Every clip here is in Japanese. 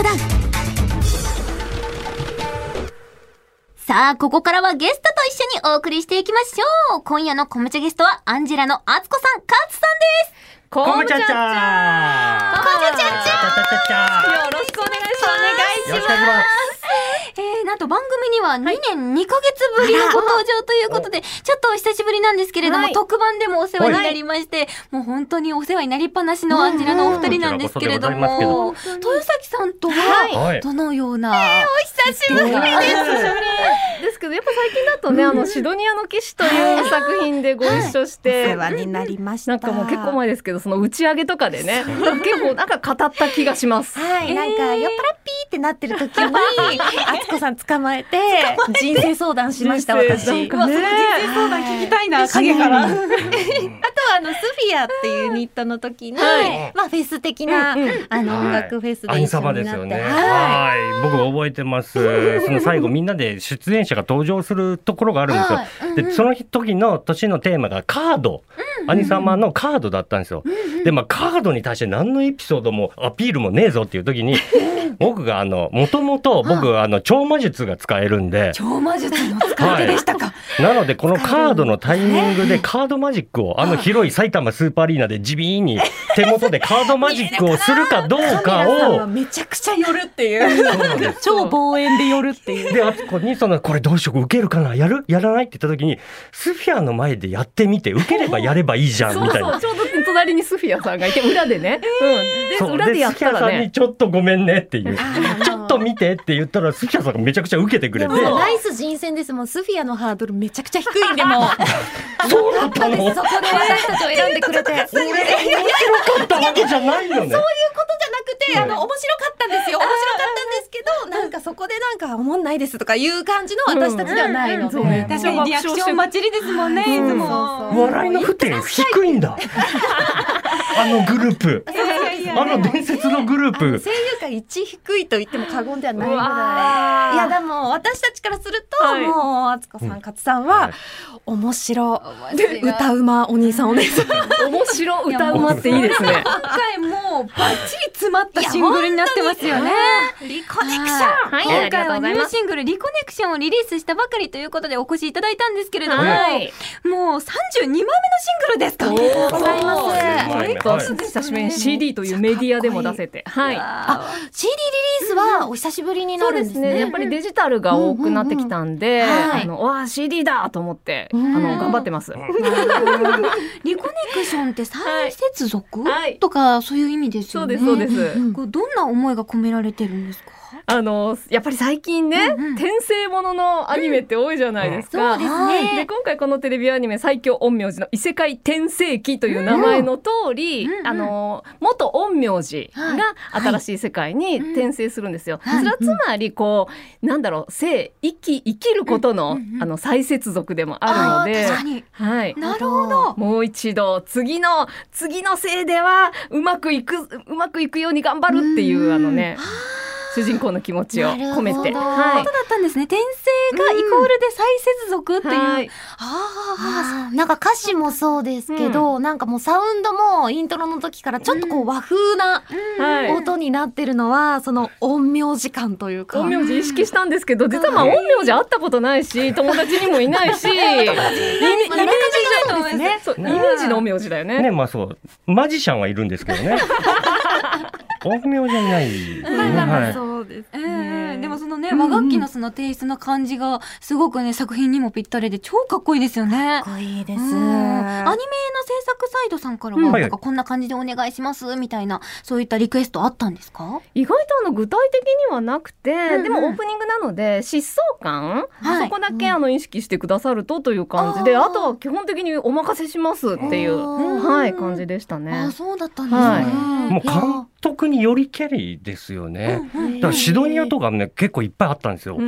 トダウンさあ、ここからはゲストと一緒にお送りしていきましょう。今夜のコムチャゲストはアンジェラのあつこさん、カツさんです。ココムチャチャーコムチャチャチよろしくお願いします。よろしくお願いします。えー、なんと番組には2年2ヶ月ぶりのご登場ということで、ちょっとお久しぶりなんですけれども、はい。特番でもお世話になりまして、もう本当にお世話になりっぱなしのアンジェラのお二人なんですけれども、豊崎さんとははい。どのような、お久しぶりです。です。けどやっぱ最近だとね、あのシドニアの騎士という作品でご一緒して、世話になりました。なんかもう結構前ですけどその打ち上げとかでね結構なんか語った気がします。はい、なんか酔っ払っぴーってなってる時に、あつこさん捕まえて人生相談しました人生私。なんかね。相談聞きたいな影から。あとはあのスフィアっていうユニットの時に、はい。まあフェス的な、あの音楽フェスでアニ一緒になって、サバですよね。ははい、僕覚えてます。その最後みんなで出演者が登場するところがあるんですよ。で、その時の年のテーマがカード、アニサマのカードだったんですよ。で、まあカードに対して何のエピソードもアピールもねえぞっていう時に、僕があの、もともと僕あの超魔術が使えるんで、超魔術の使い手でしたか。なのでこのカードのタイミングでカードマジックをあの広い埼玉スーパーアリーナで地味に手元でカードマジックをするかどうかをめちゃくちゃ寄るっていう。超望遠で寄るっていう。であそこにそのこれどうしよう受けるかな？やるやらないって言った時にスフィアの前でやってみて受ければやればいいじゃんみたいな。そうちょうど隣にスフィアさんがいて裏でね、うん、で裏でやっスフィアさんにたらねちょっとごめんねっていう。ー。ちょっと見てって言ったらスフィアさんがめちゃくちゃ受けてくれて。ナイス人選です。もん。スフィアのハードルめちゃくちゃ低いんでも。そうだったの？そこで私たちを選んでくれて。俺面白かったわけじゃないよね。そういうことじゃなくて、あの面白かったんですよ。面白かったんですけど、なんかそこでなんか思んないですとかいう感じの私たちではないので。うんうんうん確かにリアクション待ちりですもんね、いつも。笑いの沸点低いんだ あのグループあの伝説のグループ声優界一低いと言っても過言ではないぐらい。いやでも私たちからすると、はいもう敦子さん、勝さんははい面白で歌うまお兄さんお姉さん。面白歌うまっていいですね。今回もうバッチリ詰まったシングルになってますよね。リコネクション。はい今回はニューシングルリコネクションをリリースしたばかりということでお越しいただいたんですけれども、はい。もう32枚目のシングルですか。ございます。はいちょっと久しぶりに CD というメディアでも出せて、はい。あ CD リリースはお久しぶりになそうでるんですすね。ね。やっぱりデジタルが多くなってきたんで、うんうんうんはいあのわあ CD だと思って、あんの頑張ってます。リコネクションって再接続、はいとかそういう意味ですよね。そうですそうです。うんこれどんな思いが込められてるんですか？あのやっぱり最近ね、うんうん。転生もののアニメって多いじゃないですか。そうですね。で今回このテレビアニメ最強陰陽師の異世界転生記という名前の通り、うんうん。あの元陰陽師が新しい世界に転生するんですよ。はいそれはつまりこうなんだろう生生き生きることの、うんうんうん。あの再接続でもあるので。はい。なるほど。もう一度次の次のせいではうまくいくうまくいくように頑張るっていううんあのね主人公の気持ちを込めて、なるほど。はそうだったんですね。転生がイコールで再接続っていう。はい。ああーなんか歌詞もそうですけど、なんかもうサウンドもイントロの時からちょっとこう和風な音になってるのはその陰陽時間というか。陰陽師意識したんですけど実はまあ陰陽師会ったことないし 友達にもいないし。イメージそうですね。そうイメージの陰陽師だよね。ねまあそう。マジシャンはいるんですけどね 本名じゃないはいそうですえね。えでもそのね、和楽器のそのテイストな感じがすごくね作品にもぴったりで超かっこいいですよね。かっこいいです。うんアニメの制作サイドさんからは、うん。はいなんかこんな感じでお願いしますみたいなそういったリクエストあったんですか？意外とあの具体的にはなくて、んうん。でもオープニングなので疾走感、はい。そこだけあの意識してくださるとという感じで、あー。あとは基本的にお任せしますっていう、うん。はい感じでしたね。あそうだったんですね。はい。もう監督によりけりですよね、だからシドニアとかね結構いっぱいあったんですよ、は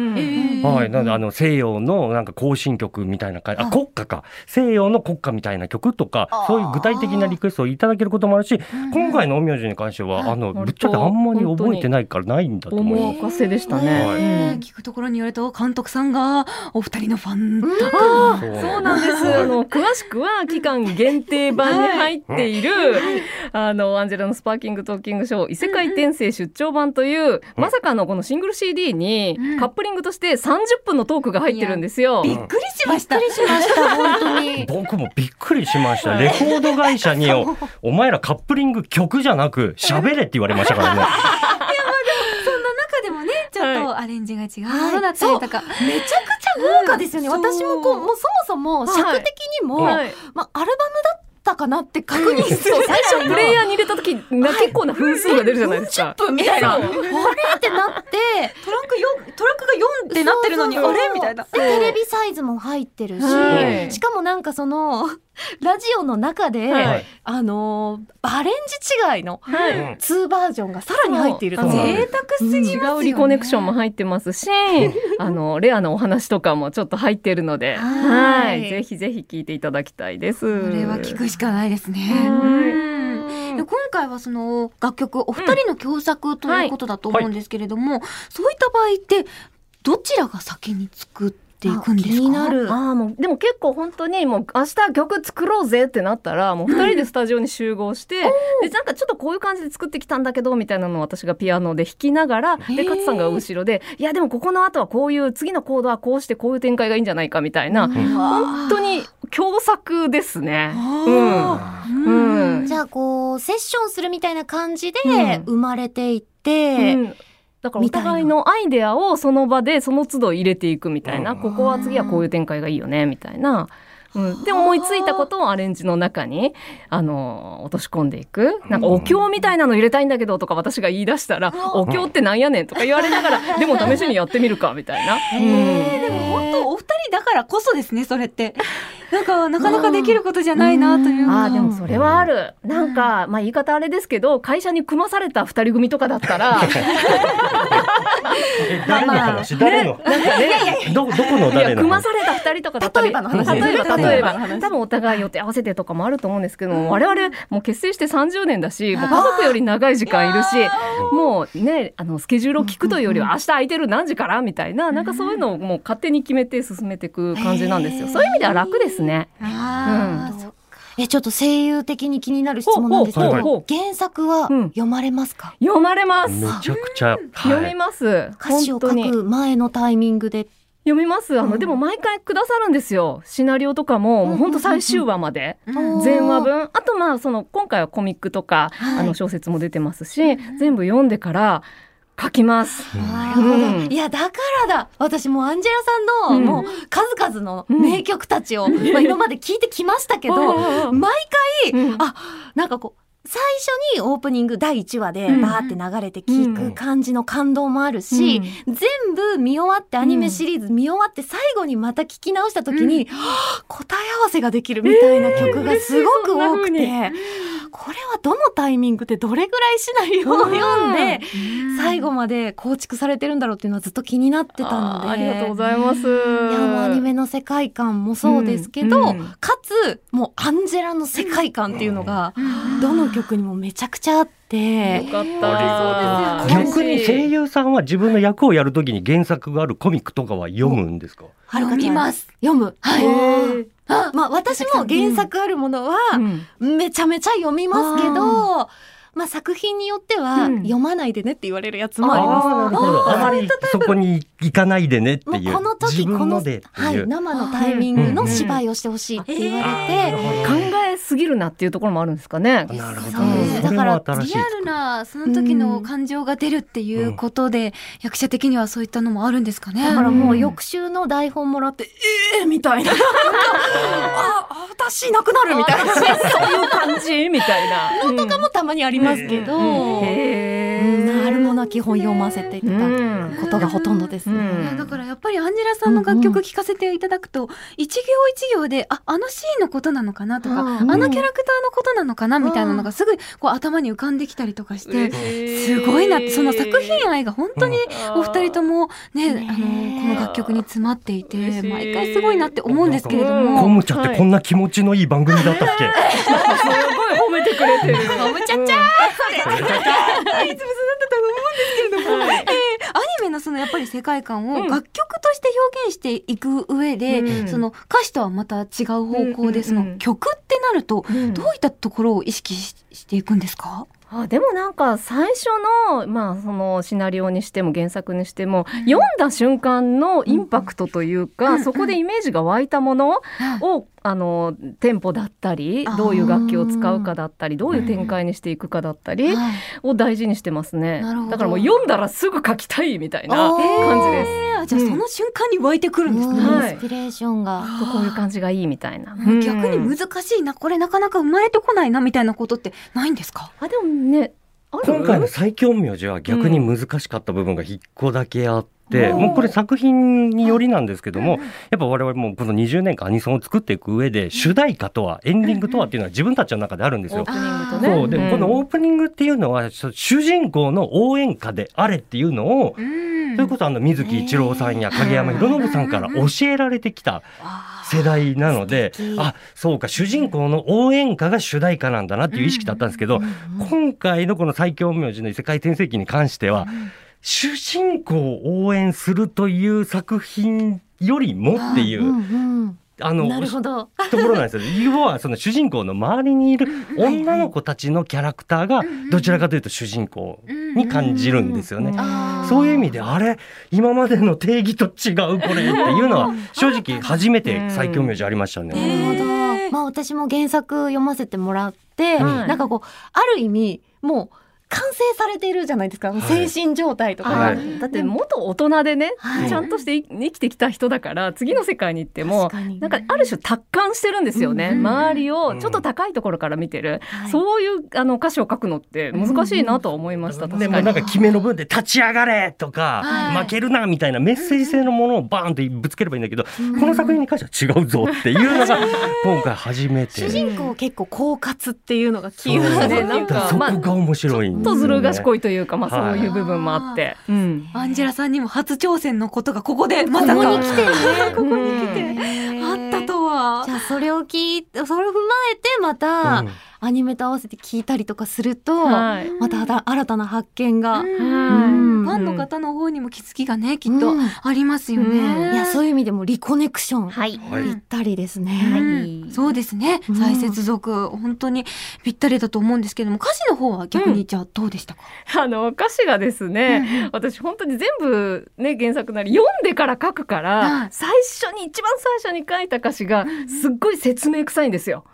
い、なんであの西洋のなんか行進曲みたいな感じああ。国歌か。西洋の国歌みたいな曲とかそういう具体的なリクエストをいただけることもあるし今回の陰陽師に関してはあのぶっちゃけあんまり覚えてないからないんだとお思います。任せでしたね。聞くところによると監督さんがお二人のファンとか、そうそうなんです。あの詳しくは期間限定版に入っている、あのアンジェラのスパーキングトーキンググショー異世界転生出張版という、まさかのこのシングル CD にうんカップリングとして30分のトークが入ってるんですよ。びっくりしました。びっくりしました、本当に。僕もびっくりしました。レコード会社におお前らカップリング曲じゃなく喋れって言われましたからね。そんな中でもね、ちょっとアレンジが違うものだったりとか。めちゃくちゃ豪華ですよね。うん。私もこう、もうそもそも尺的にも、はい。まあアルバムだったかなって確認するそう最初プレイヤーに入れた時な結構な分数が出るじゃないですか。10分みたいな。あれ？ってなって、トランク4、トランクが4ってなってるのに、あれ？みたいな。でテレビサイズも入ってるし、はいしかもなんかその ラジオの中で、はい。あのーアレンジ違いのはい。うん2バージョンがさらに入っているとそういう贅沢すぎますね。うリコネクションも入ってますし、あのレアなお話とかもちょっと入ってるので、はい。はい、ぜひぜひ聞いていただきたいです。これは聞くしかないですね。今回はその楽曲お二人の共作ということだと思うんですけれども、そういった場合ってどちらが先に作っていくんですかあ気になる。ああもうでも結構本当にもう明日曲作ろうぜってなったら もう二人でスタジオに集合して、でなんかちょっとこういう感じで作ってきたんだけどみたいなのを私がピアノで弾きながらでー。勝さんが後ろでいやでもここの後はこういう次のコードはこうしてこういう展開がいいんじゃないかみたいな、本当に共作ですね。うん。うん。じゃあこうセッションするみたいな感じでうん。生まれていって、うんだからお互いのアイデアをその場でその都度入れていくみたいな、うん。ここは次はこういう展開がいいよねみたいな。うん、で思いついたことをアレンジの中にあの落とし込んでいく。なんかお経みたいなの入れたいんだけどとか私が言い出したら「お経ってなんやねん」とか言われながら「でも試しにやってみるか」みたいな。えーでも本当お二人だからこそですねそれって。なんかなかなかできることじゃないなというかあーでもそれはある。なんか、まあ言い方あれですけど、会社に組まされた二人組とかだったら、え 誰の話？誰の？どどこのいや組まされた二人とかだったら例えばの話。例えば例えば多分お互い予定合わせてとかもあると思うんですけども我々もう結成して30年だしもう家族より長い時間いるしもうねあのスケジュールを聞くというよりは明日空いてる何時から？みたいななんかそういうのをもう勝手に決めて進めていく感じなんですよ。そういう意味では楽ですね。あーそっかえちょっと声優的に気になる質問なんですけどほうほうほう原作はうん。読まれますか、読まれます。めちゃくちゃ、読みます。歌詞を書本当に。く前のタイミングで。読みます。あの、うん。でも毎回くださるんですよ。シナリオとかも、もう本当最終話まで。うん。うん。全話分。あとまあその今回はコミックとか、はい。あの小説も出てますし、全部読んでから書きます。なるほど、うん。いやだからだ。私もうアンジェラさんうん。のもう数々の名曲たちを、まあ、今まで聞いてきましたけど、うん。毎回、うん。あなんかこう最初にオープニング第1話でうん。バーって流れて聞く感じの感動もあるし、全部見終わってアニメシリーズ見終わって最後にまた聞き直した時に、はぁ答え合わせができるみたいな曲がすごく多くて、えーこれはどのタイミングでどれぐらいシナリオを読んで、最後まで構築されてるんだろうっていうのはずっと気になってたので。ありがとうございます。いいやもうアニメの世界観もそうですけど、うん。うん。かつもうアンジェラの世界観っていうのがどの曲にもめちゃくちゃあって。よかった。逆に声優さんは自分の役をやるときに原作があるコミックとかは読むんですか？読みます。読む。はい。あまあ私も原作あるものはうん。めちゃめちゃ読みますけど、まあ作品によってはうん。読まないでねって言われるやつもあります。あーなるほど。あまりそこに行かないでねってもいう。うこの時自この分のでってはい生のタイミングの芝居をしてほしいって言われて、考えすぎるなっていうところもあるんですかね。なるほど。ねだからリアルなその時の感情が出るっていうことで、役者的にはそういったのもあるんですかね。だからもう翌週の台本もらって、ええー、みたいな。あ、あ私いなくなるみたいな。そういう感じみたいな。のとかもたまにありますけど、うんうんへーあるものは基本読ませていただくことがほとんどですね。うん。いやだからやっぱりアンジェラさんの楽曲聴かせていただくと、一行一行でああのシーンのことなのかなとか、うん。あのキャラクターのことなのかなみたいなのがすぐこう頭に浮かんできたりとかして、すごいなってその作品愛が本当にお二人ともね、ねあのこの楽曲に詰まっていて毎回すごいなって思うんですけれどコも。ムチャってこんな気持ちのいい番組だったっけ、すごい褒めてくれてる。コムチャチャいつもそうだったと思うんですけれども、えーアニメのそのやっぱり世界観をうん。楽曲として表現していく上で、うん。その歌詞とはまた違う方向で、その曲ってなると、うん。どういったところを意識ししていくんですか、あでもなんか最初の,、まあそのシナリオにしても原作にしても、読んだ瞬間のインパクトというか、うん。そこでイメージが湧いたものを、あのテンポだったりどういう楽器を使うかだったりどういう展開にしていくかだったりはいを大事にしてますね。なるほどだからもう読んだらすぐ書きたいみたいな感じです。えーじゃあその瞬間に湧いてくるんですね。うんはいインスピレーションが。こういう感じがいいみたいな。逆にうん難しいな、これなかなか生まれてこないなみたいなことってないんですか？あでもね今回の最強名字は逆に難しかった部分が一個だけあって、うん。もうこれ作品によりなんですけども、やっぱ我々もこの20年間アニソンを作っていく上で主題歌とはエンディングとはっていうのは自分たちの中であるんですよ。そうで、ん。このオープニングっていうのは主人公の応援歌であれっていうのを、うん。それこそあの水木一郎さんや影山博信さんから教えられてきた世代なのであそうか主人公の応援歌が主題歌なんだなっていう意識だったんですけど、今回のこの最強名字の異世界転生記に関しては、主人公を応援するという作品よりもっていう、うんあのうんなるほど。ところなんですよ。要はその主人公の周りにいる女の子たちのキャラクターがどちらかというと主人公に感じるんですよね。そういう意味であれ今までの定義と違うこれっていうのは正直初めて最強名字ありましたね。なるほど。まあ私も原作読ませてもらって、うんなんかこうある意味もう完成されているじゃないですか。い。精神状態とかが。はい。だって元大人でね、はい。ちゃんとして生きてきた人だから次の世界に行っても確かになんかある種達観してるんですよね、うんうん周りをちょっと高いところから見てる、はい。そういうあの歌詞を書くのって難しいなとは思いました、で確かに。もなんか決めの分で立ち上がれとか、はい。負けるなみたいなメッセージ性のものをバーンってぶつければいいんだけど、この作品に関しては違うぞっていうのが 今回初めて。主人公結構狡猾っていうのがキーワードでねなんかそこが面白いんですよね。ちょっとずる賢いというか、まあ、はいそういう部分もあって、うん。アンジェラさんにも初挑戦のことがここでまさかここに来てね。ここに来て。あったとは。じゃあそれを聞いてそれを踏まえてまたうんアニメと合わせて聞いたりとかすると、はい。また新新たな発見が、うん。うん。ファンの方の方にも気づきがねきっとうん。ありますよね。いやそういう意味でもリコネクション、はい。はい。ぴったりですね。はい。そうですね。うん。再接続本当にぴったりだと思うんですけども歌詞の方は逆にじゃあどうでしたか、あの歌詞がですね、私本当に全部ね原作なり読んでから書くから、はい最初に一番最初に書いた歌詞がすっごい説明臭いんですよ。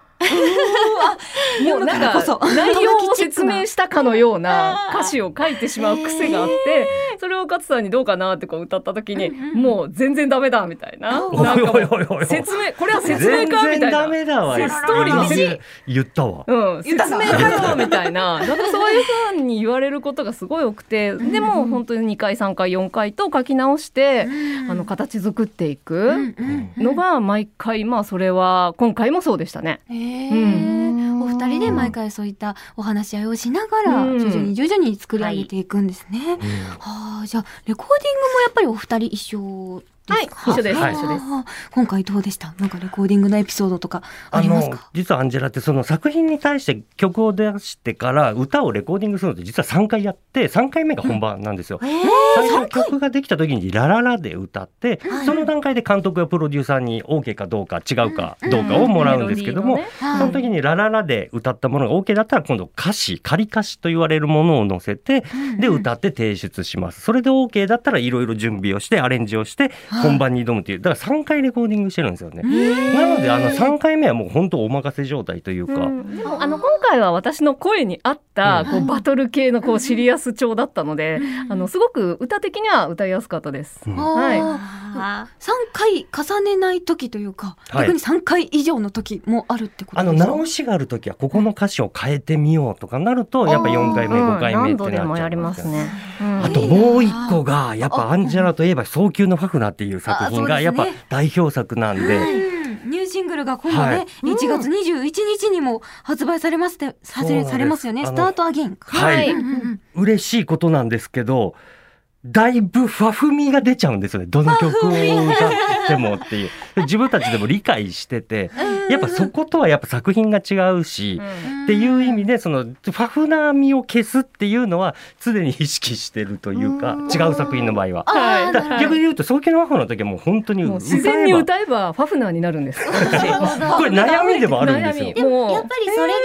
もうなんか内容を説明したかのような 歌詞を書いてしまう癖があってそれを勝さんにどうかなってこう歌った時にもう全然ダメだみたいな。なんか説明これは説明かみたいな。メだわ。ストーリー言ったわ。うん、説明かよみたいな。なんかそういう風に言われることがすごい多くて。でも本当に2回3回4回と書き直して、あの形作っていくのが毎回まあそれは今回もそうでしたね。へーうんお二人で毎回そういったお話し合いをしながらうん徐々に徐々に作り上げていくんですね。はあ、じゃあレコーディングもやっぱりお二人一緒。はい一緒です。あー一緒です。今回どうでした？なんかレコーディングのエピソードとかありますか？実はアンジェラってその作品に対して曲を出してから歌をレコーディングするのって実は3回やって3回目が本番なんですよ。えー最初曲ができた時に「ラララ」で歌ってはい。その段階で監督やプロデューサーに OK かどうか違うかどうかをもらうんですけどもその時に「ラララ」で歌ったものが OK だったら今度歌詞仮歌詞と言われるものを載せてで歌って提出します。それで OK だったらいろいろ準備をしてアレンジをして本番に挑むという。だから3回レコーディングしてるんですよね。なのであの3回目はもう本当お任せ状態というか。うん。でもあの今回は私の声に合ったこうバトル系のこうシリアス調だったのであのすごく歌的には歌いやすかったです。うん。はい。あー。三回重ねない時というか、はい。逆に三回以上の時もあるってことあのですか？直しがある時はここの歌詞を変えてみようとかなるとやっぱ4回目うん5回目何ってなっちゃ度でもやりうんですよますね。うんあともう一個がやっぱアンジェラといえば「早急のファフナー」っていう作品がやっぱ代表作なんで。うんニューシングルが今度はねい、1月21日にも発売されますって、うなんされますよね。スタートアゲインか。はい嬉しいことなんですけどだいぶファフミが出ちゃうんですよね。どの曲を歌ってもっていう。自分たちでも理解しててやっぱそことはやっぱ作品が違うし、っていう意味でそのファフナー味を消すっていうのは常に意識してるというか違う作品の場合は。逆に言うと早期のワフの時はもう本当にもう歌えば自然に歌えばファフナーになるんです。これ悩みでもあるんですよ。やっぱりそれぐらい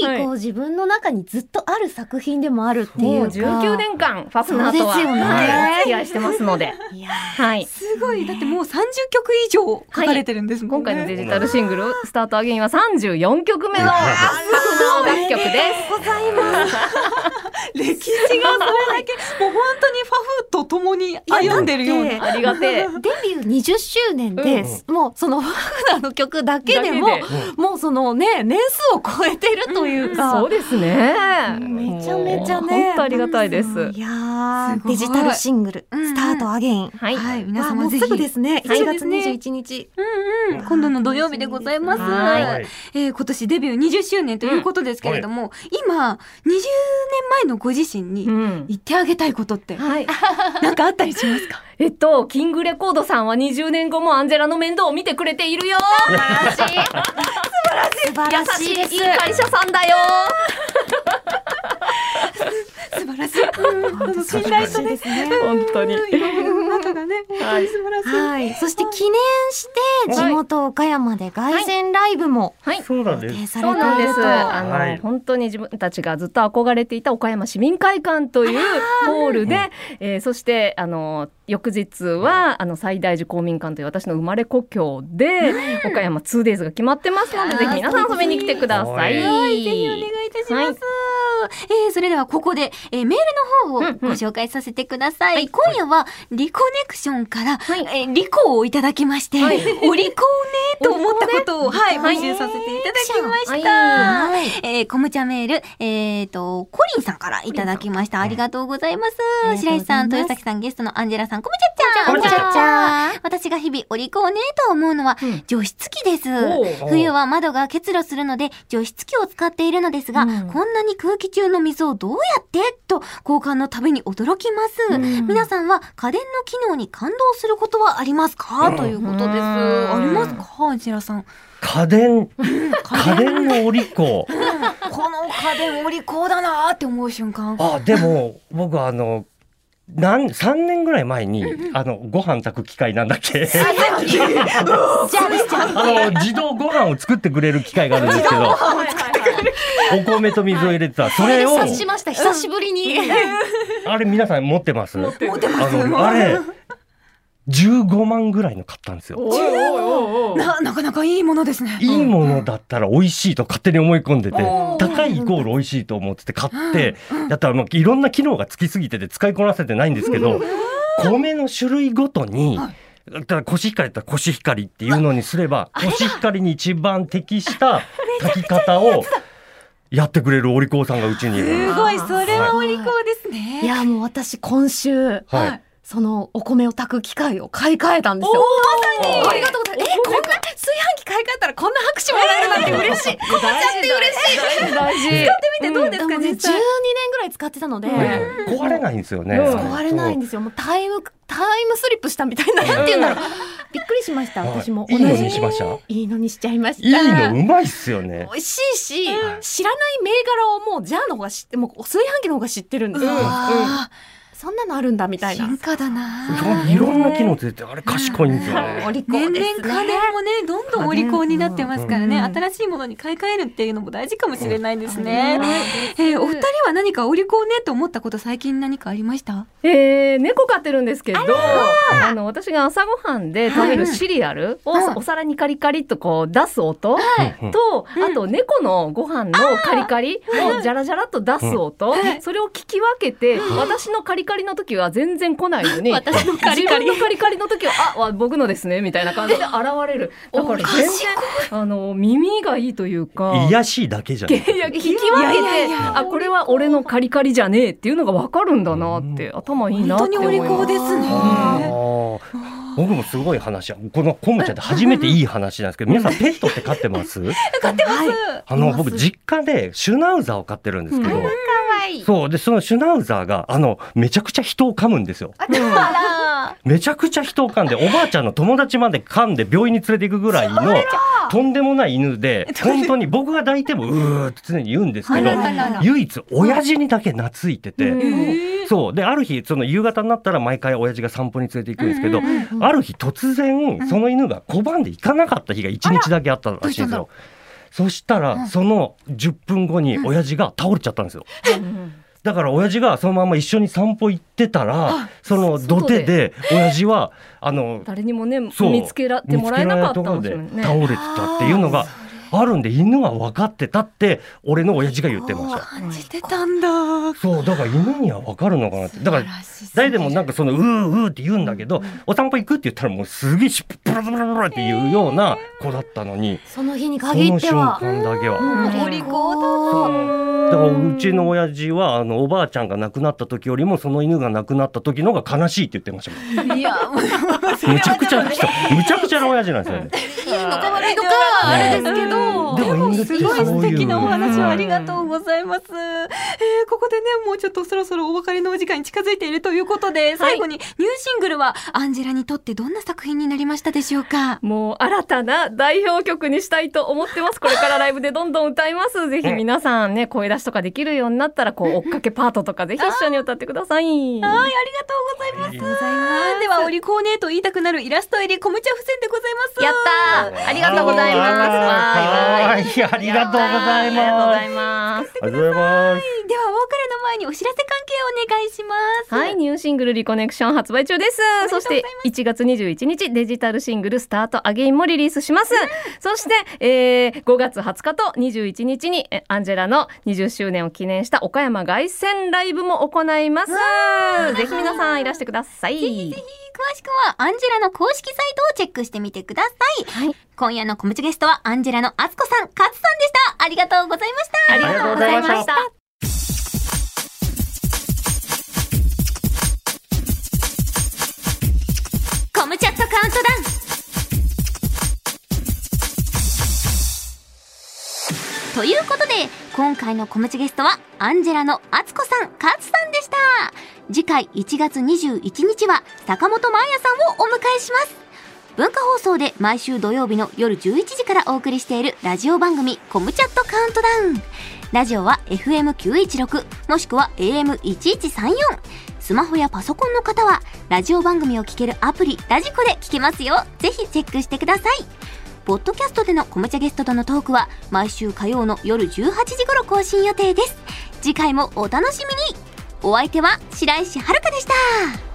こう自分の中にずっとある作品でもあるっていうもうか19年間ファフナーとは、ね。はいお付き合いしてますので、はい。すごい。だってもう30曲以上書かれてるんですもんね、今回のデジタルシングル「スタートアゲインは34曲目のファフナー楽曲です。ございます。歴史がそれだけもう本当にファフと共に歩んでるような。ありがてえ。デビュー20周年で、もうそのファフナーの曲だけでももうそのね年数を超えてるというか、そうですね。めちゃめちゃね。本当ありがたいです。いやーすごい。デジタルシングル「うんうん。スタートアゲイン」はい。はい。皆わあもうす様ぜひぐですね。はい。1月21日、うんうん。今度の土曜日でございます、はい。えー今年デビュー20周年ということですけれども、今20年前のご自身にうん。言ってあげたいことってはい。なんかあったりしますか？えっと、キングレコードさんは20年後もアンジェラの面倒を見てくれているよ。素晴らしい。素晴らしい優しいいい会社さんだよ。素晴らしい、信頼とね。ですね本当に。はい。素晴らしい、はい、そして記念して地元岡山で凱旋ライブもはい。そうなんです。予定されそうなんです。あの、はい。本当に自分たちがずっと憧れていた岡山市民会館というホールで、えーそしてあの翌日はあの最大寺公民館という私の生まれ故郷で岡山 2 days が決まってますので、ぜひ皆さん遊びに来てください。はい、ぜひお願いいたします。えーそれではここで、えーメールの方をうんうん。ご紹介させてください。今夜はリコネクションから、はい。えーリコをいただきまして、はい。おリコーねと思ったことを、はい、はい。募集させていただきました。はい。えー、コムチャメール、えーと、コリンさんからいただきました。ありがとうございます。ます。白石さん、豊崎さん、ゲストのアンジェラさん、コムチャッチャコムチャッチャ私が日々お利口ねと思うのはうん。除湿機です。冬は窓が結露するので除湿機を使っているのですが、うん。こんなに空気中の水をどうやって？と交換のたびに驚きます。ん皆さんは家電の機能に感動することはありますか、うんということです。うんありますか？アンジェラさん。家電家電のお利口。この家電お利口だなーって思う瞬間。あでも僕あのなん3年ぐらい前にあのご飯炊く機械なんだっけ？あの自動ご飯を作ってくれる機械があるんですけどお米と水を入れてた。それを察しました。久しぶりに。あれ皆さん持ってます？持ってます。あのあれ15万ぐらいの買ったんですよ。な、なかなかいいものですね。いいものだったら美味しいと勝手に思い込んでておー高いイコール美味しいと思ってて買ってやったらもういろんな機能がつきすぎてて使いこなせてないんですけど米の種類ごとにはい。だったらコシヒカリだったらコシヒカリっていうのにすればコシヒカリに一番適した 炊き方をやってくれるお利口さんがうちにいる。すごい、それはお利口ですね。いやもう私今週はいそのお米を炊く機械を買い替えたんですよ。まさにありがとうございます。えこんな炊飯器買い替えたらこんな拍手もらえるなんて嬉しい。こまちゃんって嬉しい。大事。見てどうですか、でもね12実際。年ぐらい使ってたので。ね壊れないんですよね。うん壊れないんですよ。もうタイムタイムスリップしたみたいな。なんて言うんだろう。びっくりしました。私もいいの同じにしました？いいのにしちゃいました。いいのうまいっすよね。美味しいし、知らない銘柄をもうジャーの方が知ってもう炊飯器の方が知ってるんですよ。あそんなのあるんだみたーいな。進化だな。いろんな機能ついててあれ賢いんですよね。年。々家電もね、どんどんお利口になってますからね、うん新しいものに買い替えるっていうのも大事かもしれないですね。うんえーお二人は何かお利口ねと思ったこと最近何かありました？えー、猫飼ってるんですけどあの私が朝ごはんで食べるシリアルを、うん。お皿にカリカリっとこう出す音、うん。と、あと猫のご飯のカリカリをジャラジャラっと出す音、それを聞き分けて、私のカリカリの時は全然来ないのに 私のカリカリ。自分のカリカリの時はあわ僕のですねみたいな感じで 現れる。だから全然あの耳がいいというか。癒しいだけじゃない。いや聞き分けてあこれは俺のカリカリじゃねえっていうのが分かるんだなって、頭いいなって思います本当にお利口ですね。僕もすごい話。このコムちゃんって初めていい話なんですけど皆さんペットって飼ってます？買ってます。あの僕実家でシュナウザーを飼ってるんですけどい。そうでそのシュナウザーがあのめちゃくちゃ人を噛むんですよ。めちゃくちゃ人を噛んでおばあちゃんの友達まで噛んで病院に連れて行くぐらいのとんでもない犬で本当に僕が抱いてもうーって常に言うんですけど唯一親父にだけ懐いてて。うんそう。である日その夕方になったら毎回親父が散歩に連れて行くんですけど、ある日突然その犬が拒んで行かなかった日が1日だけあったらしいんですよ。そしたらその10分後に親父が倒れちゃったんですよ。だから親父がそのまま一緒に散歩行ってたらその土手で親父はあの誰にもねそう見つけらってもらえなかったかもしれないね。倒れてたっていうのがあるんで犬は分かってたって俺の親父が言ってました。感じてたんだ。そうだから犬には分かるのかなってだから誰でもなんかそのうーうーって言うんだけど、お散歩行くって言ったらもうすげえしっぷらぷらぷらっていうような子だったのに、その日にそ限の瞬っては間だけは。お利口そうだからうちの親父はあのおばあちゃんが亡くなった時よりもその犬が亡くなった時のが悲しいって言ってましたもんいや、もうむちゃくちゃな人むちゃくちゃな親父なんですよね。悪いとかあれですけど。でもすごい素敵なお話をありがとうございます。えー、ここでね、もうちょっとそろそろお別れのお時間に近づいているということで、最後にニューシングルはアンジェラにとってどんな作品になりましたでしょうか？もう新たな代表曲にしたいと思ってます。これからライブでどんどん歌います。ぜひ皆さんね、声出しとかできるようになったら、こう、追っかけパートとかぜひ一緒に歌ってください。はい、ありがとうございます。ありがとうございます。では、お利口ねと言いたくなるイラスト入りコムチャ付箋でございます。やったーありがとうございます。はーいいありがとうござます。います。ありがとうございます。では、お別れの前にお知らせ関係をお願いします。はい、ニューシングルリコネクション発売中です。そして1月21日デジタルシングルスタートアゲインもリリースします。そして、えー5月20日と21日にえアンジェラの20周年を記念した岡山凱旋ライブも行います。ぜひ皆さんいらしてください。詳しくはアンジェラの公式サイトをチェックしてみてください。はい今夜のコムチゲストはアンジェラのあつこさん、かつさんでした。ありがとうございました。ありがとうございました。コムチャットカウントダウンということで今回のコムチゲストはアンジェラのあつこさんかつさんでした次回1月21日は坂本真綾さんをお迎えします。文化放送で毎週土曜日の夜11時からお送りしているラジオ番組コムチャットカウントダウン。ラジオは FM916 もしくは AM1134 スマホやパソコンの方はラジオ番組を聴けるアプリラジコで聞けますよ。ぜひチェックしてください。ポッドキャストでのコムチャゲストとのトークは毎週火曜の夜18時頃更新予定です。次回もお楽しみに。お相手は白石遥でした。